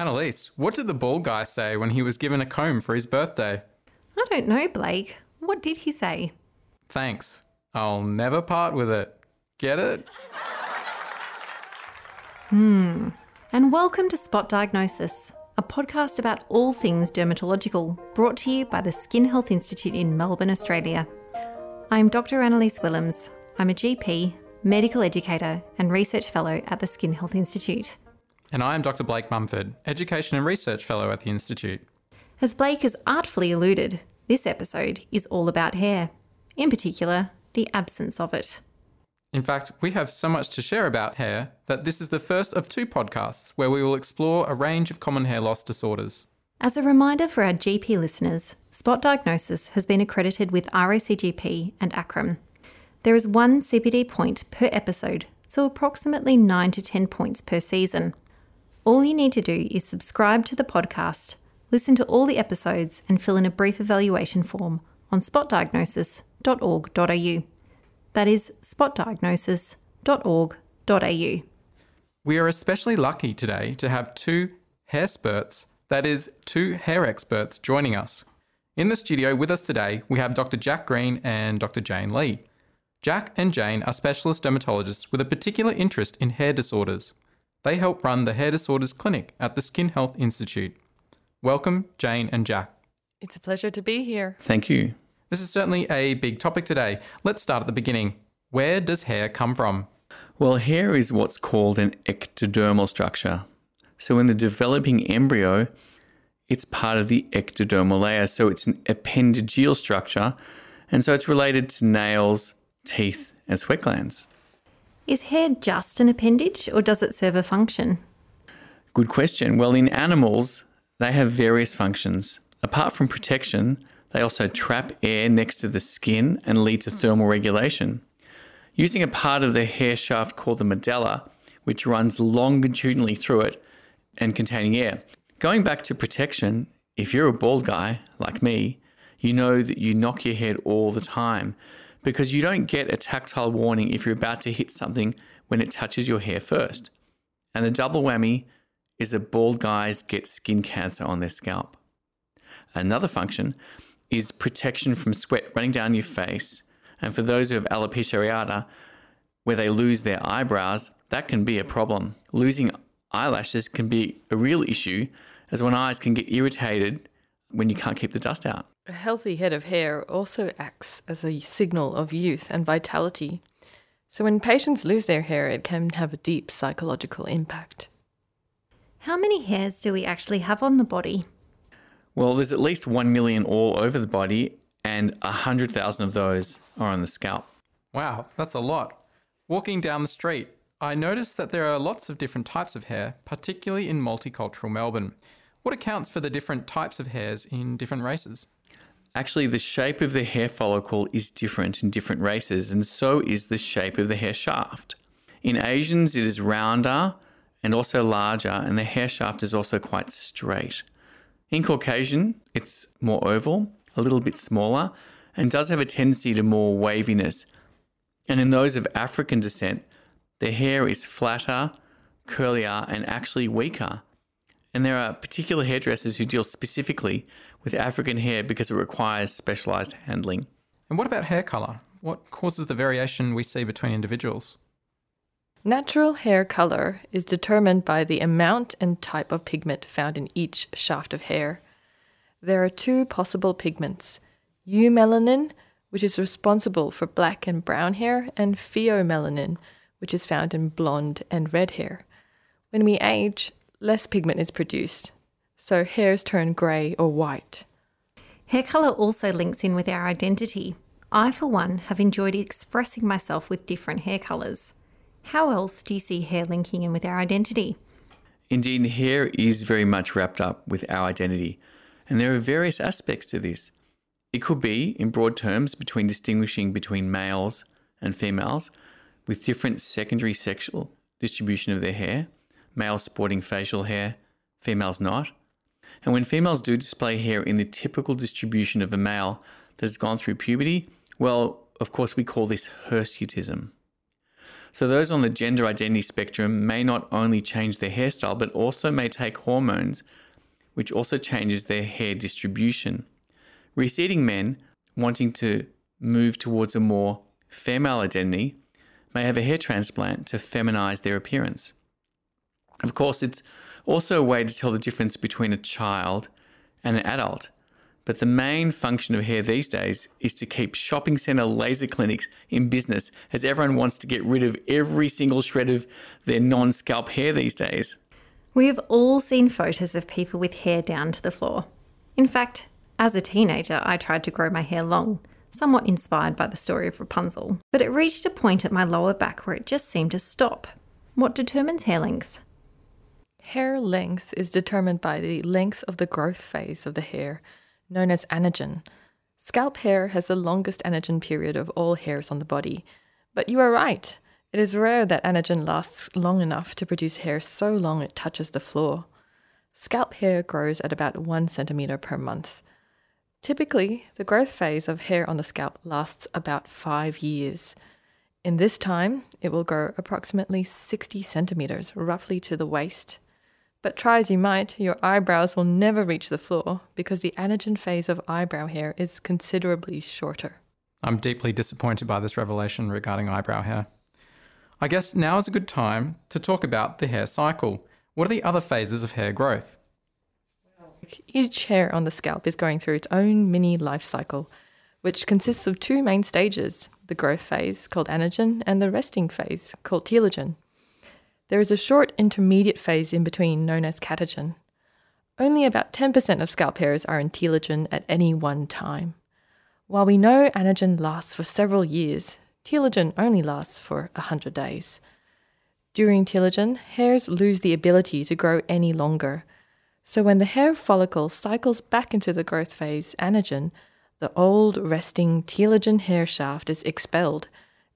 Annalise, what did the bald guy say when he was given a comb for his birthday? I don't know, Blake. What did he say? Thanks. I'll never part with it. Get it? Hmm. And welcome to Spot Diagnosis, a podcast about all things dermatological, brought to you by the Skin Health Institute in Melbourne, Australia. I'm Dr. Annalise Willems. I'm a GP, medical educator, and research fellow at the Skin Health Institute. And I am Dr. Blake Mumford, Education and Research Fellow at the Institute. As Blake has artfully alluded, this episode is all about hair, in particular, the absence of it. In fact, we have so much to share about hair that this is the first of two podcasts where we will explore a range of common hair loss disorders. As a reminder for our GP listeners, Spot Diagnosis has been accredited with RACGP and ACRRM. There is one CPD point per episode, so approximately 9 to 10 points per season. All you need to do is subscribe to the podcast, listen to all the episodes, and fill in a brief evaluation form on spotdiagnosis.org.au. That is spotdiagnosis.org.au. We are especially lucky today to have two hair spurts, that is, two hair experts, joining us. In the studio with us today, we have Dr. Jack Green and Dr. Jane Lee. Jack and Jane are specialist dermatologists with a particular interest in hair disorders. They help run the Hair Disorders Clinic at the Skin Health Institute. Welcome, Jane and Jack. It's a pleasure to be here. Thank you. This is certainly a big topic today. Let's start at the beginning. Where does hair come from? Well, hair is what's called an ectodermal structure. So, in the developing embryo, it's part of the ectodermal layer. So, it's an appendageal structure. And so, it's related to nails, teeth, and sweat glands. Is hair just an appendage or does it serve a function? Good question. Well, in animals, they have various functions. Apart from protection, they also trap air next to the skin and lead to thermal regulation. Using a part of the hair shaft called the medulla, which runs longitudinally through it and containing air. Going back to protection, if you're a bald guy like me, you know that you knock your head all the time because you don't get a tactile warning if you're about to hit something when it touches your hair first. And the double whammy is that bald guys get skin cancer on their scalp. Another function is protection from sweat running down your face. And for those who have alopecia areata, where they lose their eyebrows, that can be a problem. Losing eyelashes can be a real issue, as one eyes can get irritated when you can't keep the dust out. A healthy head of hair also acts as a signal of youth and vitality. So when patients lose their hair, it can have a deep psychological impact. How many hairs do we actually have on the body? Well, there's at least 1 million all over the body, and 100,000 of those are on the scalp. Wow, that's a lot. Walking down the street, I noticed that there are lots of different types of hair, particularly in multicultural Melbourne. What accounts for the different types of hairs in different races? Actually, the shape of the hair follicle is different in different races, and so is the shape of the hair shaft. In Asians, it is rounder and also larger, and the hair shaft is also quite straight. In Caucasian, it's more oval, a little bit smaller, and does have a tendency to more waviness. And in those of African descent, the hair is flatter, curlier, and actually weaker. And there are particular hairdressers who deal specifically with African hair because it requires specialized handling. And what about hair colour? What causes the variation we see between individuals? Natural hair color is determined by the amount and type of pigment found in each shaft of hair. There are two possible pigments eumelanin, which is responsible for black and brown hair, and pheomelanin, which is found in blonde and red hair. When we age, less pigment is produced, so hairs turn grey or white. Hair colour also links in with our identity. I, for one, have enjoyed expressing myself with different hair colours. How else do you see hair linking in with our identity? Indeed, hair is very much wrapped up with our identity, and there are various aspects to this. It could be, in broad terms, between distinguishing between males and females with different secondary sexual distribution of their hair, males sporting facial hair, females not. And when females do display hair in the typical distribution of a male that has gone through puberty, well, of course, we call this hirsutism. So, those on the gender identity spectrum may not only change their hairstyle, but also may take hormones, which also changes their hair distribution. Receding men wanting to move towards a more female identity may have a hair transplant to feminize their appearance. Of course, it's also a way to tell the difference between a child and an adult. But the main function of hair these days is to keep shopping centre laser clinics in business as everyone wants to get rid of every single shred of their non scalp hair these days. We have all seen photos of people with hair down to the floor. In fact, as a teenager, I tried to grow my hair long, somewhat inspired by the story of Rapunzel, but it reached a point at my lower back where it just seemed to stop. What determines hair length? Hair length is determined by the length of the growth phase of the hair, known as anagen. Scalp hair has the longest anagen period of all hairs on the body. But you are right, it is rare that anagen lasts long enough to produce hair so long it touches the floor. Scalp hair grows at about 1 centimeter per month. Typically, the growth phase of hair on the scalp lasts about 5 years. In this time, it will grow approximately 60 centimeters, roughly to the waist. But try as you might, your eyebrows will never reach the floor because the anagen phase of eyebrow hair is considerably shorter. I'm deeply disappointed by this revelation regarding eyebrow hair. I guess now is a good time to talk about the hair cycle. What are the other phases of hair growth? Each hair on the scalp is going through its own mini life cycle, which consists of two main stages the growth phase, called anagen, and the resting phase, called telogen. There is a short intermediate phase in between known as catagen. Only about 10% of scalp hairs are in telogen at any one time. While we know anagen lasts for several years, telogen only lasts for 100 days. During telogen, hairs lose the ability to grow any longer. So when the hair follicle cycles back into the growth phase, anagen, the old resting telogen hair shaft is expelled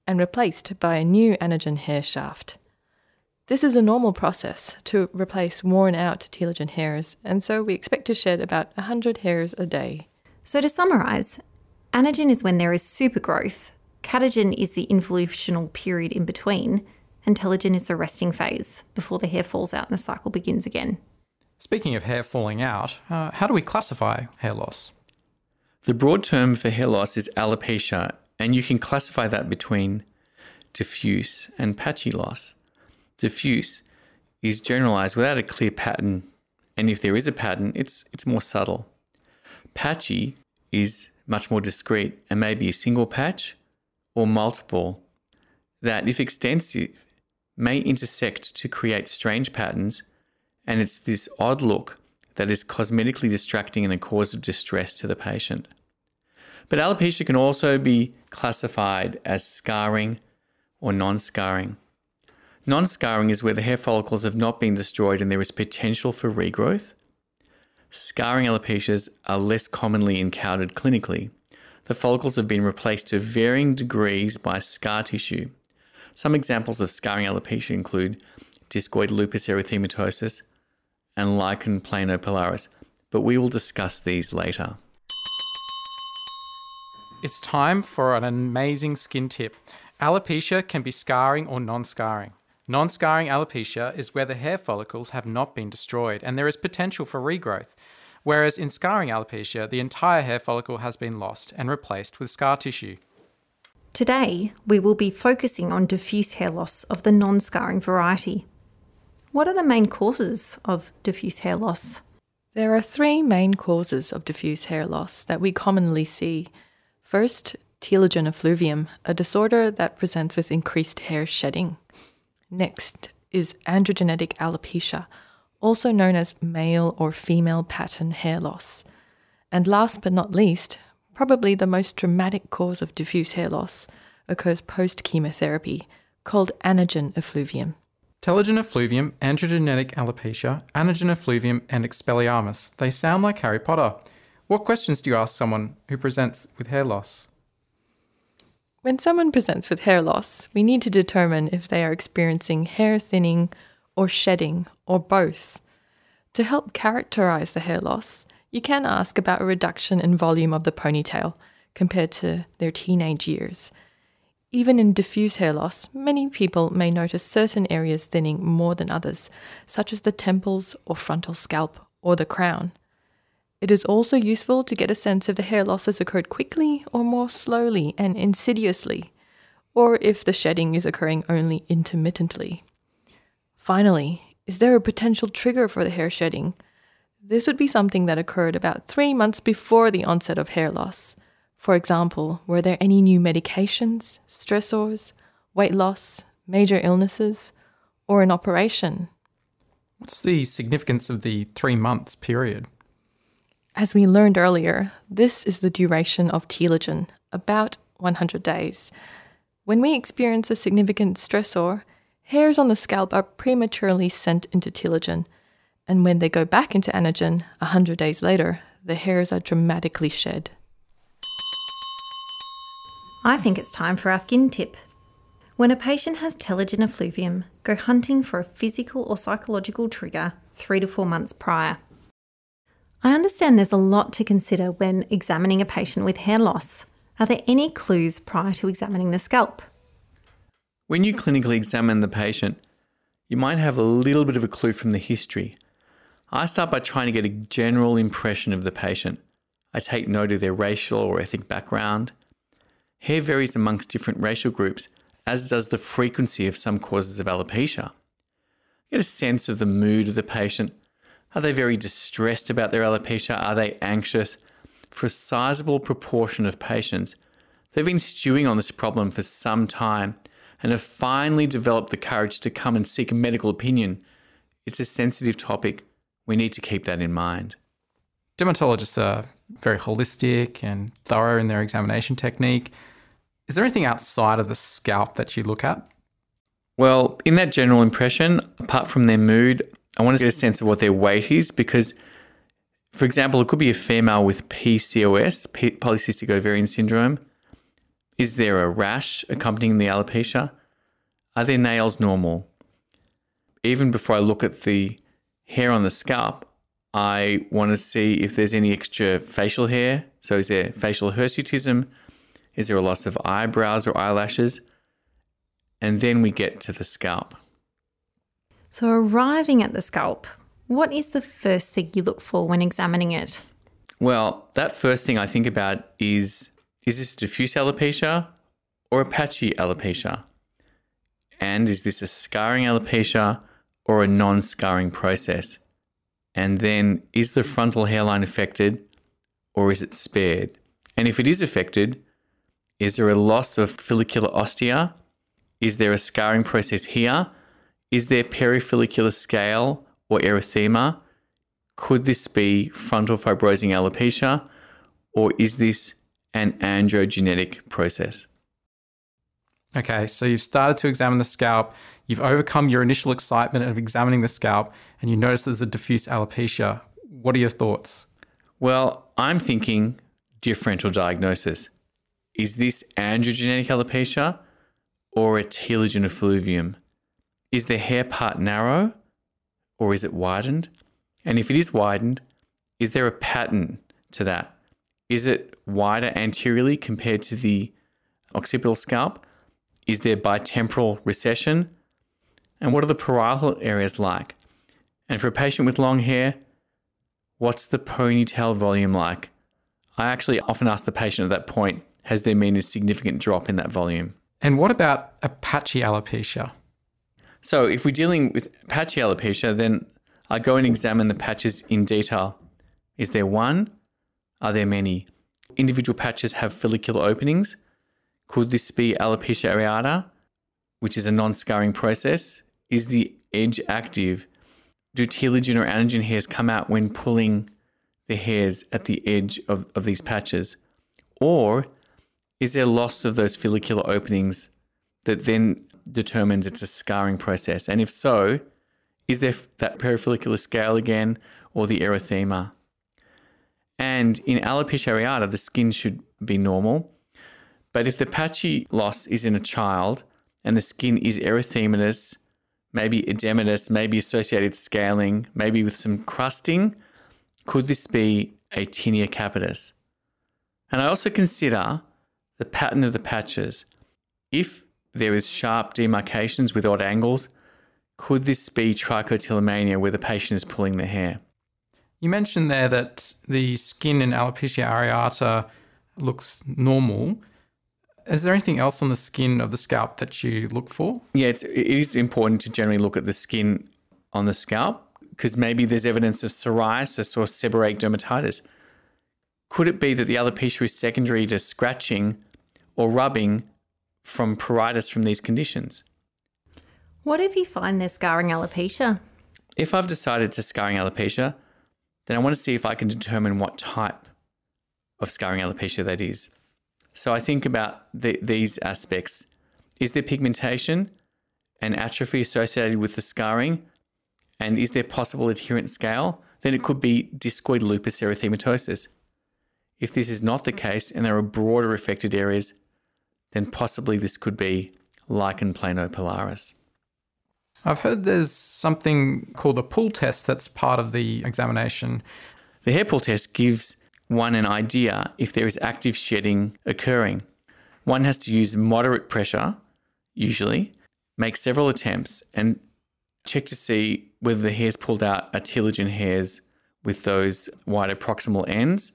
and replaced by a new anagen hair shaft. This is a normal process to replace worn out telogen hairs, and so we expect to shed about 100 hairs a day. So, to summarise, anagen is when there is supergrowth, catagen is the involutional period in between, and telogen is the resting phase before the hair falls out and the cycle begins again. Speaking of hair falling out, uh, how do we classify hair loss? The broad term for hair loss is alopecia, and you can classify that between diffuse and patchy loss. Diffuse is generalized without a clear pattern, and if there is a pattern, it's, it's more subtle. Patchy is much more discrete and may be a single patch or multiple that, if extensive, may intersect to create strange patterns, and it's this odd look that is cosmetically distracting and a cause of distress to the patient. But alopecia can also be classified as scarring or non scarring. Non scarring is where the hair follicles have not been destroyed and there is potential for regrowth. Scarring alopecias are less commonly encountered clinically. The follicles have been replaced to varying degrees by scar tissue. Some examples of scarring alopecia include discoid lupus erythematosus and lichen planopilaris, but we will discuss these later. It's time for an amazing skin tip. Alopecia can be scarring or non scarring. Non scarring alopecia is where the hair follicles have not been destroyed and there is potential for regrowth, whereas in scarring alopecia, the entire hair follicle has been lost and replaced with scar tissue. Today, we will be focusing on diffuse hair loss of the non scarring variety. What are the main causes of diffuse hair loss? There are three main causes of diffuse hair loss that we commonly see. First, telogen effluvium, a disorder that presents with increased hair shedding. Next is androgenetic alopecia, also known as male or female pattern hair loss. And last but not least, probably the most dramatic cause of diffuse hair loss occurs post chemotherapy, called anagen effluvium. Telogen effluvium, androgenetic alopecia, anagen effluvium, and expelliarmus. They sound like Harry Potter. What questions do you ask someone who presents with hair loss? When someone presents with hair loss, we need to determine if they are experiencing hair thinning or shedding or both. To help characterize the hair loss, you can ask about a reduction in volume of the ponytail compared to their teenage years. Even in diffuse hair loss, many people may notice certain areas thinning more than others, such as the temples or frontal scalp or the crown. It is also useful to get a sense if the hair loss has occurred quickly or more slowly and insidiously, or if the shedding is occurring only intermittently. Finally, is there a potential trigger for the hair shedding? This would be something that occurred about three months before the onset of hair loss. For example, were there any new medications, stressors, weight loss, major illnesses, or an operation? What's the significance of the three months period? As we learned earlier, this is the duration of telogen, about 100 days. When we experience a significant stressor, hairs on the scalp are prematurely sent into telogen, and when they go back into anagen 100 days later, the hairs are dramatically shed. I think it's time for our skin tip. When a patient has telogen effluvium, go hunting for a physical or psychological trigger three to four months prior. I understand there's a lot to consider when examining a patient with hair loss. Are there any clues prior to examining the scalp? When you clinically examine the patient, you might have a little bit of a clue from the history. I start by trying to get a general impression of the patient. I take note of their racial or ethnic background, Hair varies amongst different racial groups, as does the frequency of some causes of alopecia. Get a sense of the mood of the patient. Are they very distressed about their alopecia? Are they anxious? For a sizable proportion of patients, they've been stewing on this problem for some time and have finally developed the courage to come and seek a medical opinion. It's a sensitive topic. We need to keep that in mind. Dermatologists are very holistic and thorough in their examination technique. Is there anything outside of the scalp that you look at? Well, in that general impression, apart from their mood, I want to get a sense of what their weight is because, for example, it could be a female with PCOS, polycystic ovarian syndrome. Is there a rash accompanying the alopecia? Are their nails normal? Even before I look at the hair on the scalp, I want to see if there's any extra facial hair. So, is there facial hirsutism? Is there a loss of eyebrows or eyelashes? And then we get to the scalp. So, arriving at the scalp, what is the first thing you look for when examining it? Well, that first thing I think about is is this diffuse alopecia or a patchy alopecia? And is this a scarring alopecia or a non scarring process? And then is the frontal hairline affected or is it spared? And if it is affected, is there a loss of follicular ostia? Is there a scarring process here? Is there perifollicular scale or erythema? Could this be frontal fibrosing alopecia or is this an androgenetic process? Okay, so you've started to examine the scalp, you've overcome your initial excitement of examining the scalp, and you notice there's a diffuse alopecia. What are your thoughts? Well, I'm thinking differential diagnosis. Is this androgenetic alopecia or a telogen effluvium? Is the hair part narrow or is it widened? And if it is widened, is there a pattern to that? Is it wider anteriorly compared to the occipital scalp? Is there bitemporal recession? And what are the parietal areas like? And for a patient with long hair, what's the ponytail volume like? I actually often ask the patient at that point, has there been a significant drop in that volume? And what about a patchy alopecia? So if we're dealing with patchy alopecia, then I go and examine the patches in detail. Is there one? Are there many? Individual patches have follicular openings. Could this be alopecia areata, which is a non scarring process? Is the edge active? Do telogen or anagen hairs come out when pulling the hairs at the edge of, of these patches? Or is there loss of those follicular openings that then determines it's a scarring process? And if so, is there that perifollicular scale again or the erythema? And in alopecia areata, the skin should be normal. But if the patchy loss is in a child and the skin is erythematous, maybe edematous, maybe associated scaling, maybe with some crusting, could this be a tinea capitis? And I also consider the pattern of the patches. if there is sharp demarcations with odd angles, could this be trichotillomania where the patient is pulling the hair? You mentioned there that the skin in alopecia areata looks normal. Is there anything else on the skin of the scalp that you look for? Yeah, it's, it is important to generally look at the skin on the scalp because maybe there's evidence of psoriasis or seborrheic dermatitis. Could it be that the alopecia is secondary to scratching or rubbing from pruritus from these conditions? What if you find there's scarring alopecia? If I've decided to scarring alopecia, then I want to see if I can determine what type of scarring alopecia that is. So I think about the, these aspects. Is there pigmentation and atrophy associated with the scarring? And is there possible adherent scale? Then it could be discoid lupus erythematosus. If this is not the case and there are broader affected areas, then possibly this could be lichen planopilaris. I've heard there's something called a pull test that's part of the examination. The hair pull test gives one an idea if there is active shedding occurring. One has to use moderate pressure, usually, make several attempts, and check to see whether the hairs pulled out are telogen hairs with those wider proximal ends.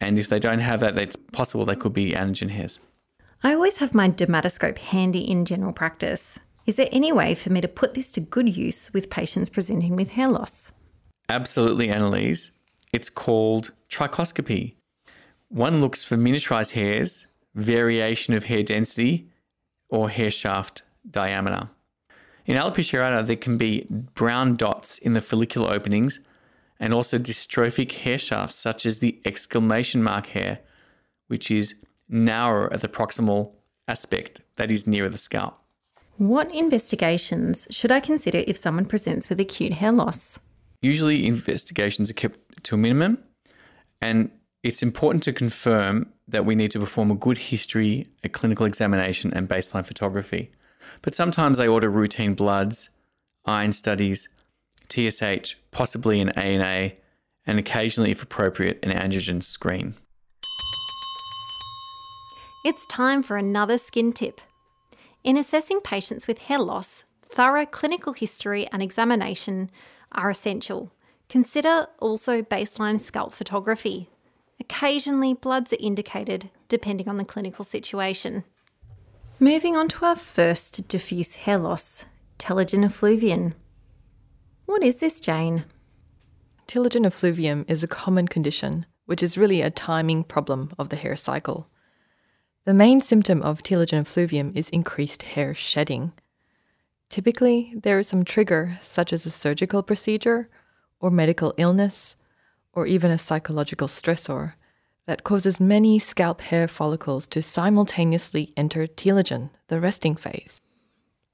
And if they don't have that, it's possible they could be anagen hairs. I always have my dermatoscope handy in general practice. Is there any way for me to put this to good use with patients presenting with hair loss? Absolutely, Annalise. It's called trichoscopy. One looks for miniaturized hairs, variation of hair density, or hair shaft diameter. In alopecia areata, there can be brown dots in the follicular openings and also dystrophic hair shafts, such as the exclamation mark hair, which is narrower at the proximal aspect, that is nearer the scalp. What investigations should I consider if someone presents with acute hair loss? Usually, investigations are kept to a minimum, and it's important to confirm that we need to perform a good history, a clinical examination, and baseline photography. But sometimes they order routine bloods, iron studies, TSH, possibly an ANA, and occasionally, if appropriate, an androgen screen. It's time for another skin tip. In assessing patients with hair loss, thorough clinical history and examination are essential. Consider also baseline scalp photography. Occasionally, bloods are indicated depending on the clinical situation. Moving on to our first diffuse hair loss, telogen effluvium. What is this, Jane? Telogen effluvium is a common condition, which is really a timing problem of the hair cycle. The main symptom of telogen effluvium is increased hair shedding. Typically, there is some trigger, such as a surgical procedure, or medical illness, or even a psychological stressor, that causes many scalp hair follicles to simultaneously enter telogen, the resting phase.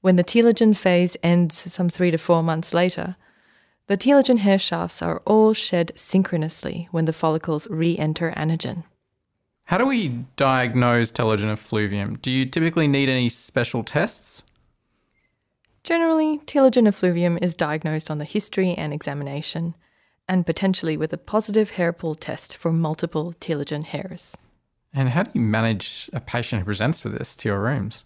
When the telogen phase ends some three to four months later, the telogen hair shafts are all shed synchronously when the follicles re enter anagen. How do we diagnose telogen effluvium? Do you typically need any special tests? Generally, telogen effluvium is diagnosed on the history and examination, and potentially with a positive hair pull test for multiple telogen hairs. And how do you manage a patient who presents with this to your rooms?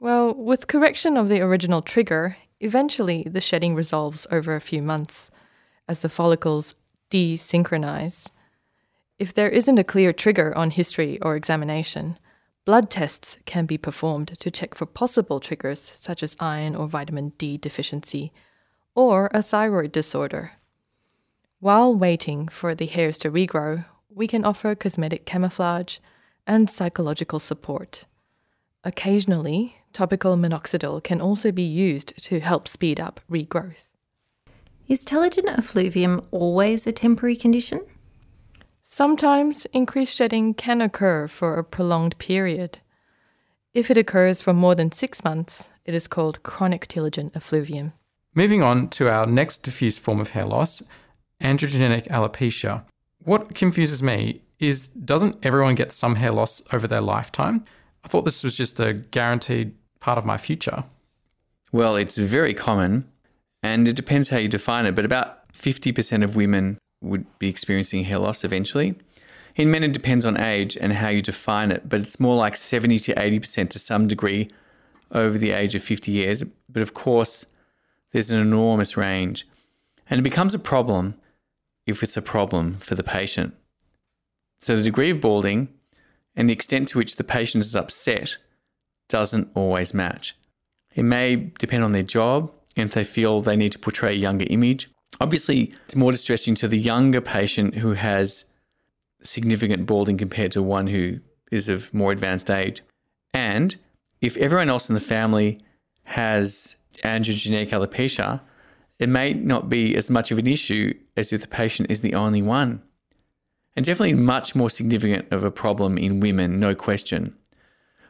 Well, with correction of the original trigger, eventually the shedding resolves over a few months as the follicles desynchronize. If there isn't a clear trigger on history or examination, blood tests can be performed to check for possible triggers such as iron or vitamin D deficiency or a thyroid disorder. While waiting for the hairs to regrow, we can offer cosmetic camouflage and psychological support. Occasionally, topical minoxidil can also be used to help speed up regrowth. Is telogen effluvium always a temporary condition? Sometimes increased shedding can occur for a prolonged period. If it occurs for more than six months, it is called chronic telogen effluvium. Moving on to our next diffuse form of hair loss, androgenic alopecia. What confuses me is doesn't everyone get some hair loss over their lifetime? I thought this was just a guaranteed part of my future. Well, it's very common, and it depends how you define it, but about 50% of women would be experiencing hair loss eventually. In men, it depends on age and how you define it, but it's more like 70 to 80% to some degree over the age of 50 years. But of course, there's an enormous range. And it becomes a problem if it's a problem for the patient. So the degree of balding and the extent to which the patient is upset doesn't always match. It may depend on their job and if they feel they need to portray a younger image. Obviously, it's more distressing to the younger patient who has significant balding compared to one who is of more advanced age. And if everyone else in the family has androgenetic alopecia, it may not be as much of an issue as if the patient is the only one. And definitely much more significant of a problem in women, no question.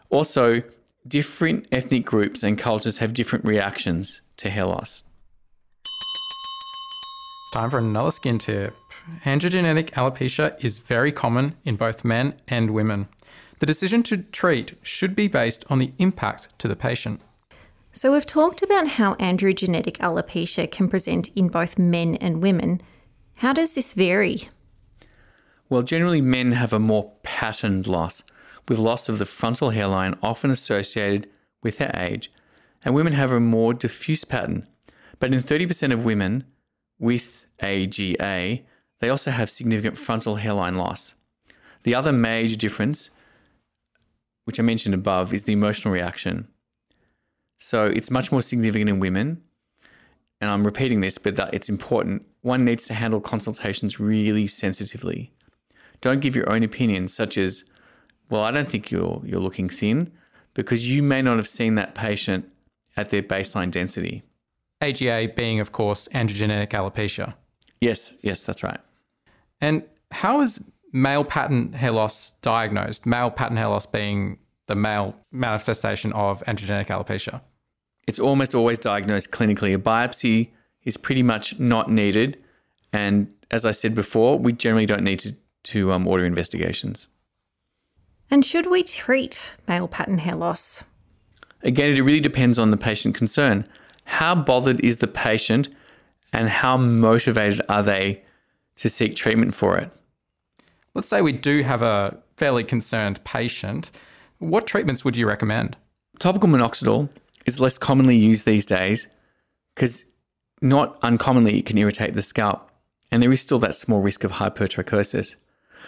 Also, different ethnic groups and cultures have different reactions to hair loss. It's time for another skin tip. Androgenetic alopecia is very common in both men and women. The decision to treat should be based on the impact to the patient. So, we've talked about how androgenetic alopecia can present in both men and women. How does this vary? Well, generally, men have a more patterned loss, with loss of the frontal hairline often associated with their age, and women have a more diffuse pattern. But in 30% of women with AGA, they also have significant frontal hairline loss. The other major difference, which I mentioned above, is the emotional reaction. So it's much more significant in women. And I'm repeating this, but that it's important. One needs to handle consultations really sensitively. Don't give your own opinions, such as, well, I don't think you're you're looking thin, because you may not have seen that patient at their baseline density. AGA being, of course, androgenetic alopecia. Yes, yes, that's right. And how is male pattern hair loss diagnosed? Male pattern hair loss being the male manifestation of androgenetic alopecia. It's almost always diagnosed clinically. A biopsy is pretty much not needed. And as I said before, we generally don't need to, to um, order investigations. And should we treat male pattern hair loss? Again, it really depends on the patient concern. How bothered is the patient and how motivated are they to seek treatment for it? Let's say we do have a fairly concerned patient. What treatments would you recommend? Topical minoxidil is less commonly used these days because not uncommonly it can irritate the scalp and there is still that small risk of hypertrichosis.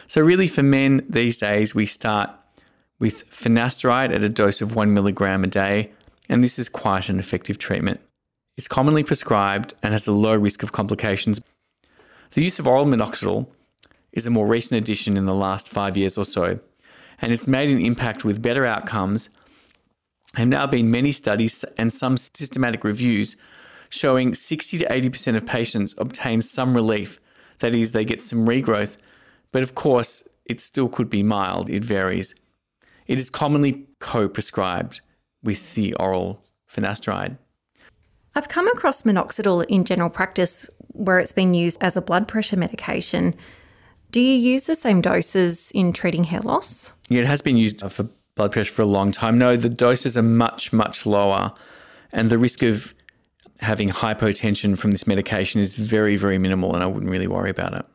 So, really, for men these days, we start with finasteride at a dose of one milligram a day, and this is quite an effective treatment. It's commonly prescribed and has a low risk of complications. The use of oral minoxidil is a more recent addition in the last five years or so, and it's made an impact with better outcomes. There Have now been many studies and some systematic reviews showing 60 to 80% of patients obtain some relief. That is, they get some regrowth, but of course, it still could be mild, it varies. It is commonly co prescribed with the oral finasteride. I've come across minoxidil in general practice where it's been used as a blood pressure medication. Do you use the same doses in treating hair loss? Yeah, it has been used for blood pressure for a long time. No, the doses are much, much lower, and the risk of having hypotension from this medication is very, very minimal, and I wouldn't really worry about it.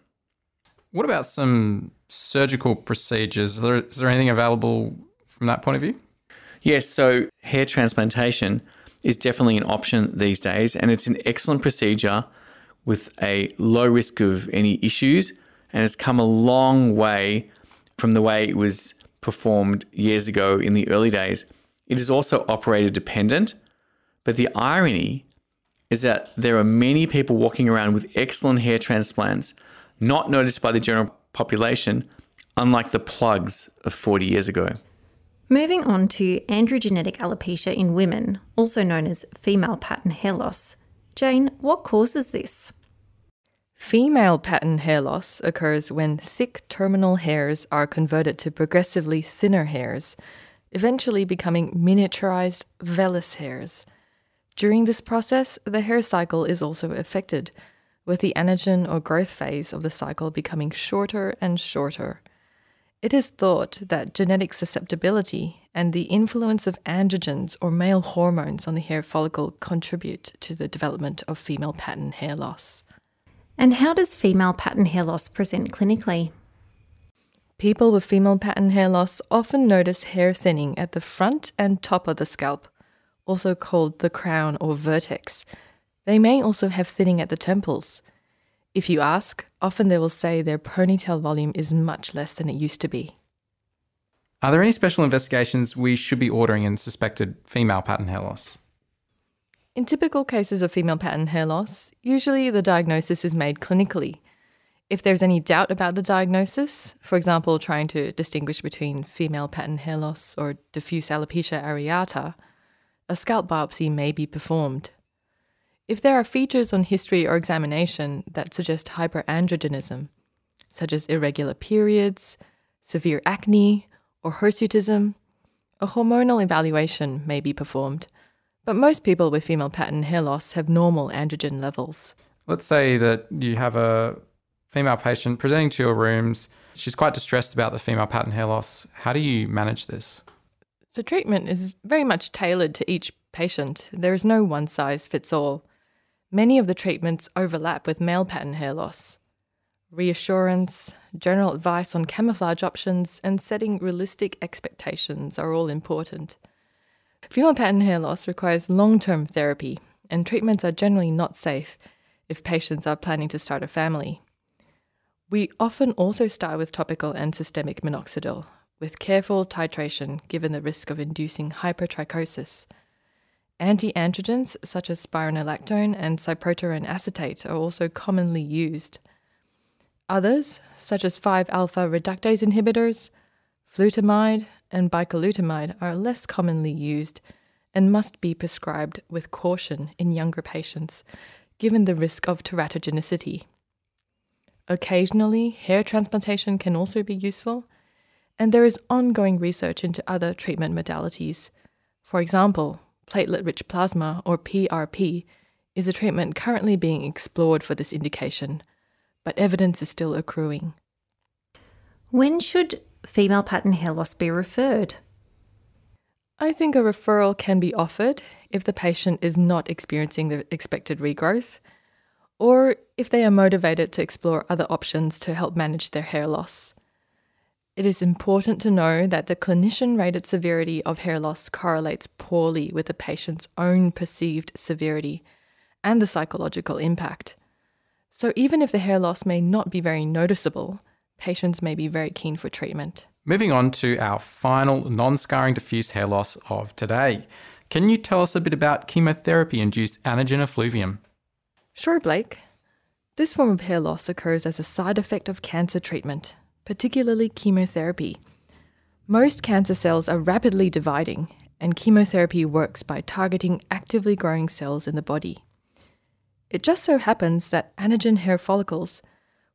What about some surgical procedures? Is there, is there anything available from that point of view? Yes, so hair transplantation is definitely an option these days, and it's an excellent procedure with a low risk of any issues, and it's come a long way from the way it was performed years ago in the early days. It is also operator dependent, but the irony is that there are many people walking around with excellent hair transplants, not noticed by the general population, unlike the plugs of 40 years ago. Moving on to androgenetic alopecia in women, also known as female pattern hair loss. Jane, what causes this? Female pattern hair loss occurs when thick terminal hairs are converted to progressively thinner hairs, eventually becoming miniaturized vellus hairs. During this process, the hair cycle is also affected, with the anagen or growth phase of the cycle becoming shorter and shorter. It is thought that genetic susceptibility and the influence of androgens or male hormones on the hair follicle contribute to the development of female pattern hair loss. And how does female pattern hair loss present clinically? People with female pattern hair loss often notice hair thinning at the front and top of the scalp, also called the crown or vertex. They may also have thinning at the temples. If you ask, often they will say their ponytail volume is much less than it used to be. Are there any special investigations we should be ordering in suspected female pattern hair loss? In typical cases of female pattern hair loss, usually the diagnosis is made clinically. If there's any doubt about the diagnosis, for example, trying to distinguish between female pattern hair loss or diffuse alopecia areata, a scalp biopsy may be performed. If there are features on history or examination that suggest hyperandrogenism, such as irregular periods, severe acne, or hirsutism, a hormonal evaluation may be performed. But most people with female pattern hair loss have normal androgen levels. Let's say that you have a female patient presenting to your rooms. She's quite distressed about the female pattern hair loss. How do you manage this? So, treatment is very much tailored to each patient. There is no one size fits all. Many of the treatments overlap with male pattern hair loss. Reassurance, general advice on camouflage options, and setting realistic expectations are all important. Female pattern hair loss requires long term therapy, and treatments are generally not safe if patients are planning to start a family. We often also start with topical and systemic minoxidil, with careful titration given the risk of inducing hypertrichosis. Anti androgens such as spironolactone and cyproterone acetate are also commonly used. Others, such as 5 alpha reductase inhibitors, flutamide, and bicalutamide, are less commonly used and must be prescribed with caution in younger patients, given the risk of teratogenicity. Occasionally, hair transplantation can also be useful, and there is ongoing research into other treatment modalities. For example, platelet rich plasma, or PRP, is a treatment currently being explored for this indication, but evidence is still accruing. When should female pattern hair loss be referred? I think a referral can be offered if the patient is not experiencing the expected regrowth or if they are motivated to explore other options to help manage their hair loss. It is important to know that the clinician rated severity of hair loss correlates poorly with the patient's own perceived severity and the psychological impact. So, even if the hair loss may not be very noticeable, patients may be very keen for treatment. Moving on to our final non scarring diffuse hair loss of today. Can you tell us a bit about chemotherapy induced anagen effluvium? Sure, Blake. This form of hair loss occurs as a side effect of cancer treatment, particularly chemotherapy. Most cancer cells are rapidly dividing, and chemotherapy works by targeting actively growing cells in the body. It just so happens that anagen hair follicles,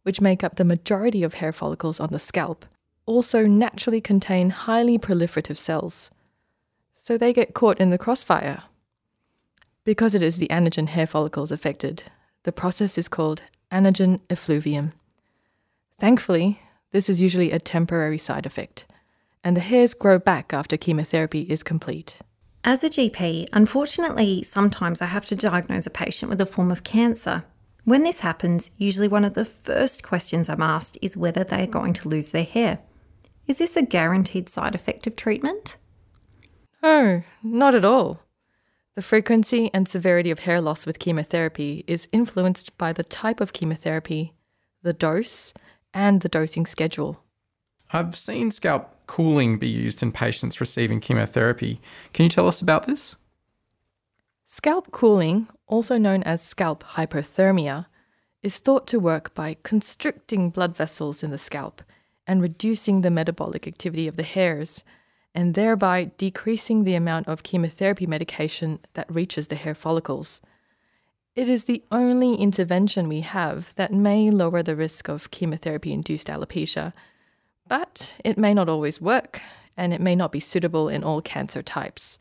which make up the majority of hair follicles on the scalp, also naturally contain highly proliferative cells. So they get caught in the crossfire. Because it is the anagen hair follicles affected, the process is called anagen effluvium. Thankfully, this is usually a temporary side effect, and the hairs grow back after chemotherapy is complete. As a GP, unfortunately, sometimes I have to diagnose a patient with a form of cancer. When this happens, usually one of the first questions I'm asked is whether they are going to lose their hair. Is this a guaranteed side effect of treatment? No, not at all. The frequency and severity of hair loss with chemotherapy is influenced by the type of chemotherapy, the dose, and the dosing schedule. I've seen scalp cooling be used in patients receiving chemotherapy. Can you tell us about this? Scalp cooling, also known as scalp hypothermia, is thought to work by constricting blood vessels in the scalp and reducing the metabolic activity of the hairs, and thereby decreasing the amount of chemotherapy medication that reaches the hair follicles. It is the only intervention we have that may lower the risk of chemotherapy induced alopecia, but it may not always work, and it may not be suitable in all cancer types.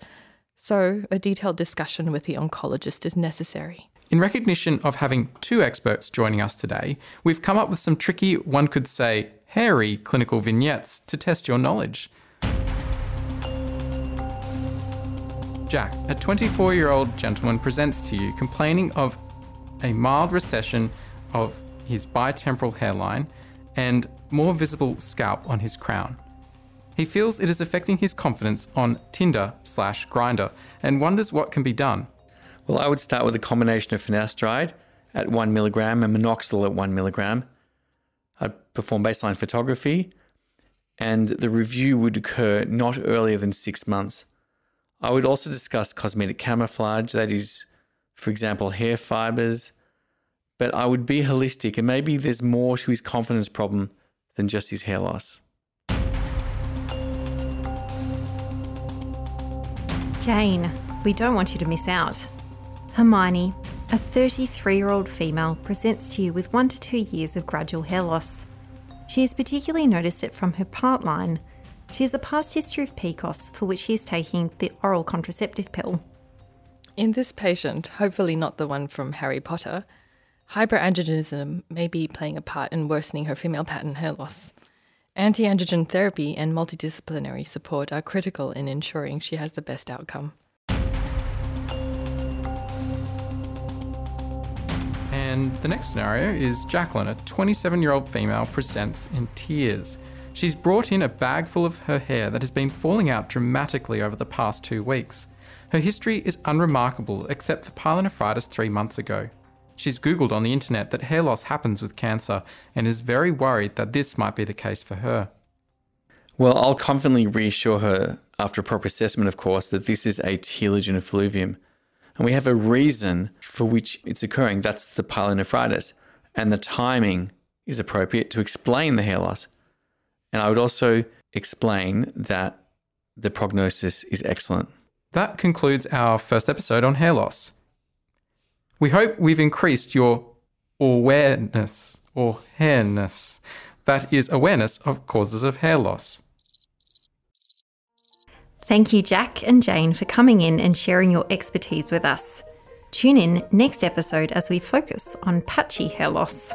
So, a detailed discussion with the oncologist is necessary. In recognition of having two experts joining us today, we've come up with some tricky, one could say, hairy clinical vignettes to test your knowledge. Jack, a 24 year old gentleman presents to you complaining of a mild recession of his bitemporal hairline and more visible scalp on his crown. He feels it is affecting his confidence on Tinder slash Grindr and wonders what can be done. Well, I would start with a combination of finasteride at one milligram and minoxidil at one milligram. I'd perform baseline photography, and the review would occur not earlier than six months. I would also discuss cosmetic camouflage, that is, for example, hair fibers, but I would be holistic and maybe there's more to his confidence problem than just his hair loss. Jane, we don't want you to miss out. Hermione, a 33 year old female, presents to you with one to two years of gradual hair loss. She has particularly noticed it from her part line. She has a past history of PCOS for which she is taking the oral contraceptive pill. In this patient, hopefully not the one from Harry Potter, hyperandrogenism may be playing a part in worsening her female pattern hair loss. Anti androgen therapy and multidisciplinary support are critical in ensuring she has the best outcome. And the next scenario is Jacqueline, a 27 year old female, presents in tears. She's brought in a bag full of her hair that has been falling out dramatically over the past two weeks. Her history is unremarkable except for pyelonephritis three months ago. She's Googled on the internet that hair loss happens with cancer and is very worried that this might be the case for her. Well, I'll confidently reassure her, after a proper assessment, of course, that this is a telogen effluvium. And we have a reason for which it's occurring. That's the pyelonephritis. And the timing is appropriate to explain the hair loss. And I would also explain that the prognosis is excellent. That concludes our first episode on hair loss. We hope we've increased your awareness or hairness. That is awareness of causes of hair loss. Thank you, Jack and Jane, for coming in and sharing your expertise with us. Tune in next episode as we focus on patchy hair loss.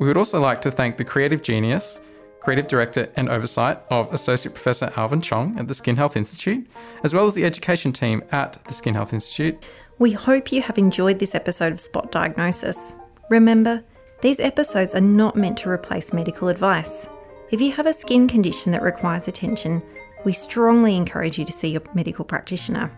We would also like to thank the creative genius, creative director and oversight of Associate Professor Alvin Chong at the Skin Health Institute, as well as the education team at the Skin Health Institute. We hope you have enjoyed this episode of Spot Diagnosis. Remember, these episodes are not meant to replace medical advice. If you have a skin condition that requires attention, we strongly encourage you to see your medical practitioner.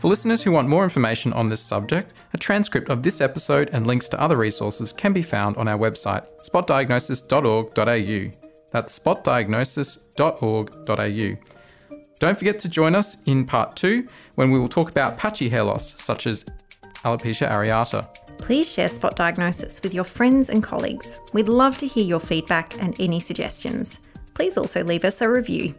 For listeners who want more information on this subject, a transcript of this episode and links to other resources can be found on our website, spotdiagnosis.org.au. That's spotdiagnosis.org.au. Don't forget to join us in part two when we will talk about patchy hair loss, such as alopecia areata. Please share Spot Diagnosis with your friends and colleagues. We'd love to hear your feedback and any suggestions. Please also leave us a review.